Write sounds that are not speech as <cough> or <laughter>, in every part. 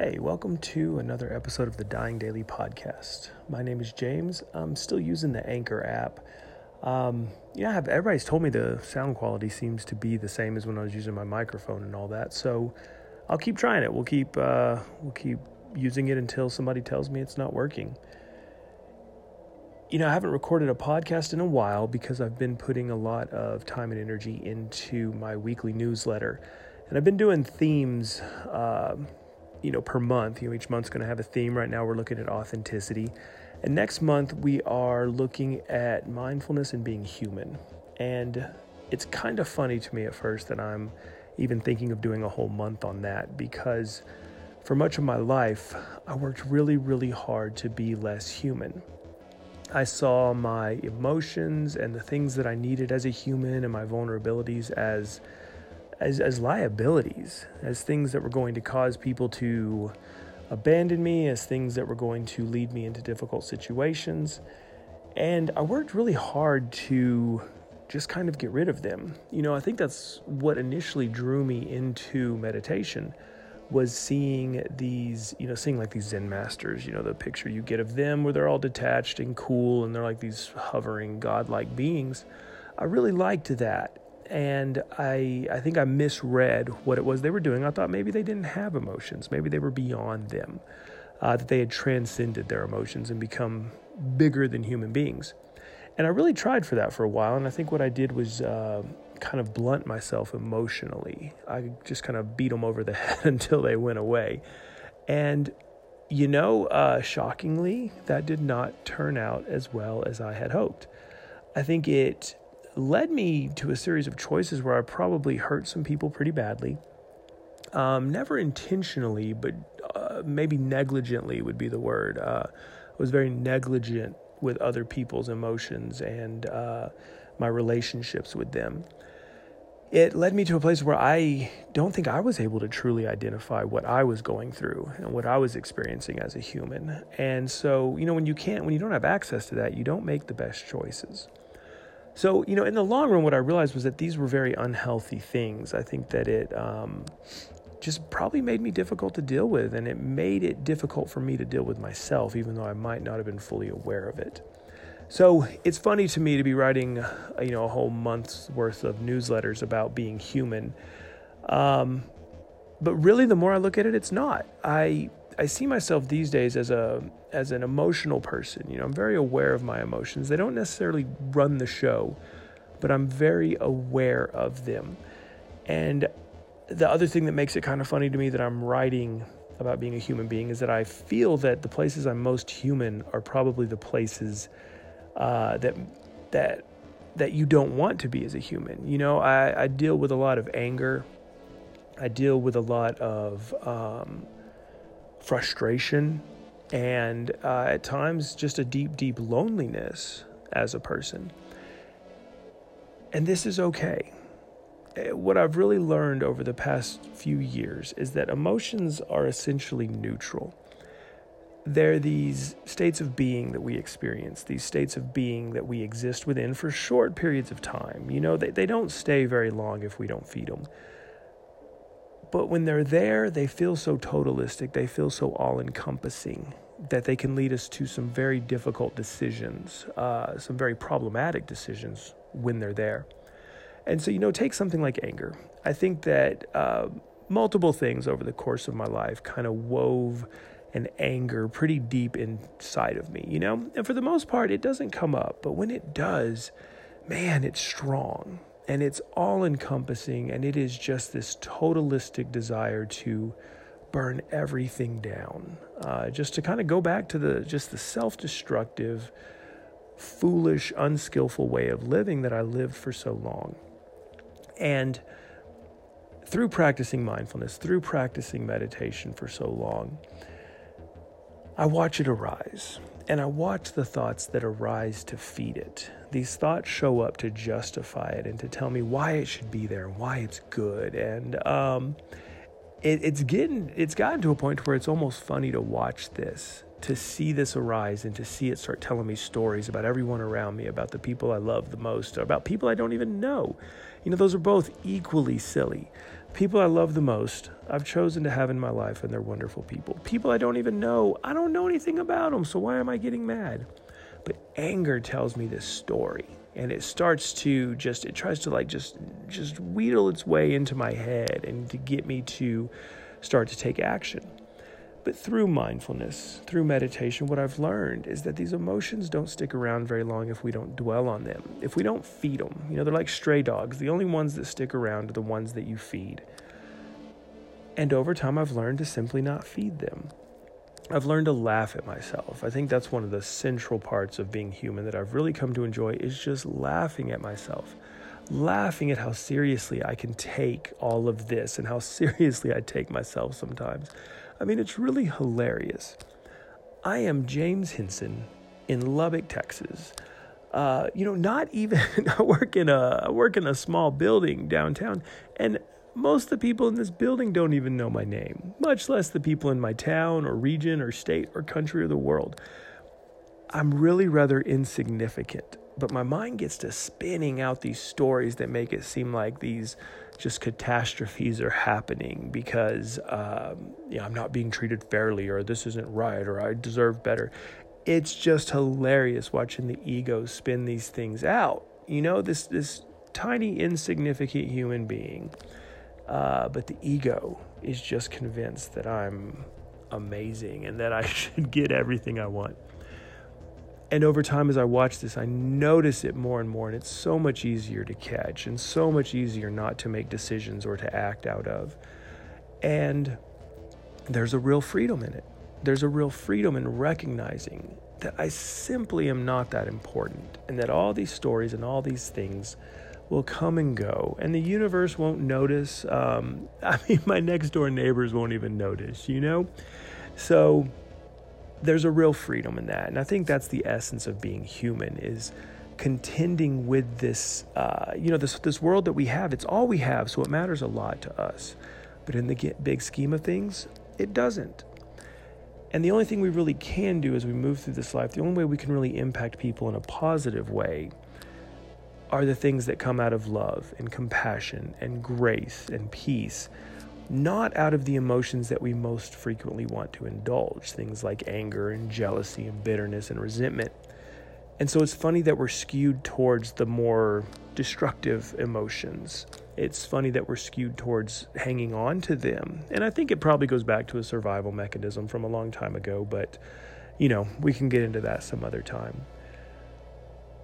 Hey, welcome to another episode of the Dying Daily podcast. My name is James. I'm still using the Anchor app. Um, yeah, everybody's told me the sound quality seems to be the same as when I was using my microphone and all that. So I'll keep trying it. We'll keep uh, we'll keep using it until somebody tells me it's not working. You know, I haven't recorded a podcast in a while because I've been putting a lot of time and energy into my weekly newsletter, and I've been doing themes. Uh, you know, per month. You know, each month's going to have a theme. Right now, we're looking at authenticity. And next month, we are looking at mindfulness and being human. And it's kind of funny to me at first that I'm even thinking of doing a whole month on that because for much of my life, I worked really, really hard to be less human. I saw my emotions and the things that I needed as a human and my vulnerabilities as as, as liabilities, as things that were going to cause people to abandon me, as things that were going to lead me into difficult situations. And I worked really hard to just kind of get rid of them. You know, I think that's what initially drew me into meditation was seeing these, you know, seeing like these Zen masters, you know, the picture you get of them where they're all detached and cool and they're like these hovering godlike beings. I really liked that and I I think I misread what it was they were doing. I thought maybe they didn't have emotions, maybe they were beyond them, uh, that they had transcended their emotions and become bigger than human beings. And I really tried for that for a while, and I think what I did was uh, kind of blunt myself emotionally. I just kind of beat them over the <laughs> head until they went away, and you know, uh, shockingly, that did not turn out as well as I had hoped. I think it led me to a series of choices where I probably hurt some people pretty badly. Um, never intentionally, but uh, maybe negligently would be the word. Uh, I was very negligent with other people's emotions and uh, my relationships with them. It led me to a place where I don't think I was able to truly identify what I was going through and what I was experiencing as a human. And so, you know, when you can't, when you don't have access to that, you don't make the best choices. So, you know, in the long run, what I realized was that these were very unhealthy things. I think that it um, just probably made me difficult to deal with, and it made it difficult for me to deal with myself, even though I might not have been fully aware of it. So it's funny to me to be writing, uh, you know, a whole month's worth of newsletters about being human. Um, but really, the more I look at it, it's not. I I see myself these days as a as an emotional person. You know, I'm very aware of my emotions. They don't necessarily run the show, but I'm very aware of them. And the other thing that makes it kind of funny to me that I'm writing about being a human being is that I feel that the places I'm most human are probably the places uh, that that that you don't want to be as a human. You know, I, I deal with a lot of anger. I deal with a lot of um, frustration and uh, at times just a deep, deep loneliness as a person. And this is okay. Eh, what I've really learned over the past few years is that emotions are essentially neutral. They're these states of being that we experience, these states of being that we exist within for short periods of time. You know, they, they don't stay very long if we don't feed them. But when they're there, they feel so totalistic, they feel so all encompassing that they can lead us to some very difficult decisions, uh, some very problematic decisions when they're there. And so, you know, take something like anger. I think that uh, multiple things over the course of my life kind of wove an anger pretty deep inside of me, you know? And for the most part, it doesn't come up, but when it does, man, it's strong and it's all encompassing and it is just this totalistic desire to burn everything down. Uh, just to kind of go back to the just the self-destructive foolish unskillful way of living that i lived for so long. And through practicing mindfulness through practicing meditation for so long i watch it arise and I watch the thoughts that arise to feed it. These thoughts show up to justify it and to tell me why it should be there why it's good. And um, it, it's getting it's gotten to a point where it's almost funny to watch this, to see this arise and to see it start telling me stories about everyone around me, about the people I love the most, about people I don't even know. You know, those are both equally silly. People I love the most, I've chosen to have in my life, and they're wonderful people. People I don't even know, I don't know anything about them, so why am I getting mad? But anger tells me this story, and it starts to just, it tries to like just, just wheedle its way into my head and to get me to start to take action. But through mindfulness, through meditation, what I've learned is that these emotions don't stick around very long if we don't dwell on them, if we don't feed them. You know, they're like stray dogs. The only ones that stick around are the ones that you feed. And over time, I've learned to simply not feed them. I've learned to laugh at myself. I think that's one of the central parts of being human that I've really come to enjoy is just laughing at myself. Laughing at how seriously I can take all of this and how <laughs> seriously I take myself sometimes. I mean, it's really hilarious. I am James Henson in Lubbock, Texas. Uh, you know, not even <laughs> I work in a I work in a small building downtown, and most of the people in this building don't even know my name, much less the people in my town or region or state or country or the world. I'm really rather insignificant, but my mind gets to spinning out these stories that make it seem like these just catastrophes are happening because um, you know, I'm not being treated fairly, or this isn't right, or I deserve better. It's just hilarious watching the ego spin these things out. You know, this this tiny insignificant human being, uh, but the ego is just convinced that I'm amazing and that I <laughs> should get everything I want. And over time, as I watch this, I notice it more and more, and it's so much easier to catch and so much easier not to make decisions or to act out of. And there's a real freedom in it. There's a real freedom in recognizing that I simply am not that important, and that all these stories and all these things will come and go, and the universe won't notice. Um, <laughs> I mean, my next door neighbors won't even notice, you know? So, there's a real freedom in that. And I think that's the essence of being human is contending with this, uh, you know, this, this world that we have. It's all we have, so it matters a lot to us. But in the big scheme of things, it doesn't. And the only thing we really can do as we move through this life, the only way we can really impact people in a positive way are the things that come out of love and compassion and grace and peace not out of the emotions that we most frequently want to indulge, things like anger and jealousy and bitterness and resentment. And so it's funny that we're skewed towards the more destructive emotions. It's funny that we're skewed towards hanging on to them. And I think it probably goes back to a survival mechanism from a long time ago, but you know, we can get into that some other time.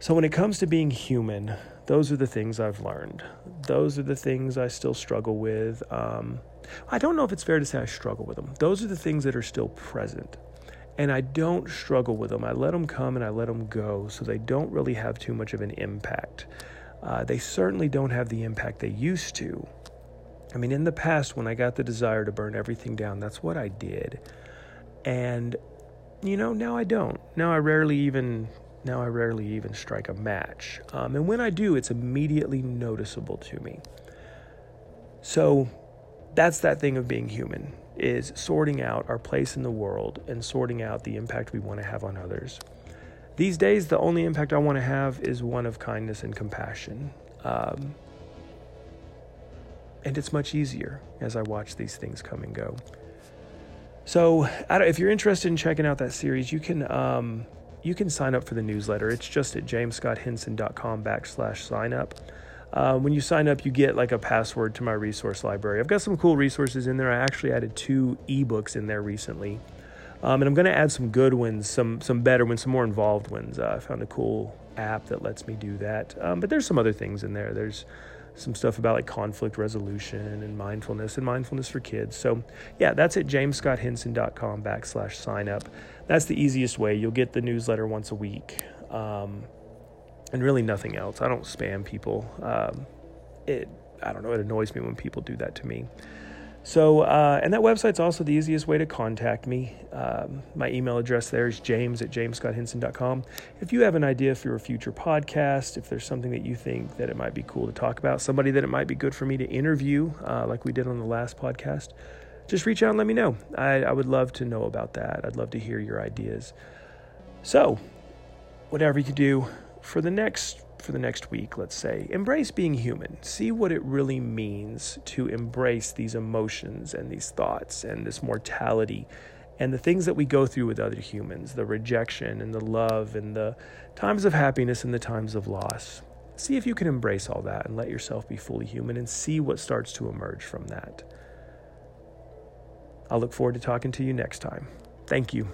So when it comes to being human, those are the things I've learned. Those are the things I still struggle with. Um, I don't know if it's fair to say I struggle with them. Those are the things that are still present. And I don't struggle with them. I let them come and I let them go so they don't really have too much of an impact. Uh, they certainly don't have the impact they used to. I mean, in the past, when I got the desire to burn everything down, that's what I did. And, you know, now I don't. Now I rarely even now I rarely even strike a match. Um, and when I do, it's immediately noticeable to me. So that's that thing of being human is sorting out our place in the world and sorting out the impact we want to have on others. These days, the only impact I want to have is one of kindness and compassion. Um, and it's much easier as I watch these things come and go. So, if you're interested in checking out that series, you can um, you can sign up for the newsletter. It's just at jamesscotthenson.com backslash sign up. Uh, when you sign up, you get like a password to my resource library. I've got some cool resources in there. I actually added two ebooks in there recently. Um, and I'm going to add some good ones, some some better ones, some more involved ones. Uh, I found a cool app that lets me do that. Um, but there's some other things in there. There's some stuff about like conflict resolution and mindfulness and mindfulness for kids. So yeah, that's at jamesscotthenson.com backslash sign up. That's the easiest way. You'll get the newsletter once a week. Um, and really nothing else. I don't spam people. Um, it, I don't know, it annoys me when people do that to me. So, uh, and that website's also the easiest way to contact me. Um, my email address there is james at jamesscotthenson.com. If you have an idea for a future podcast, if there's something that you think that it might be cool to talk about, somebody that it might be good for me to interview, uh, like we did on the last podcast, just reach out and let me know. I, I would love to know about that. I'd love to hear your ideas. So, whatever you do for the next for the next week, let's say, embrace being human. See what it really means to embrace these emotions and these thoughts and this mortality and the things that we go through with other humans the rejection and the love and the times of happiness and the times of loss. See if you can embrace all that and let yourself be fully human and see what starts to emerge from that. I'll look forward to talking to you next time. Thank you.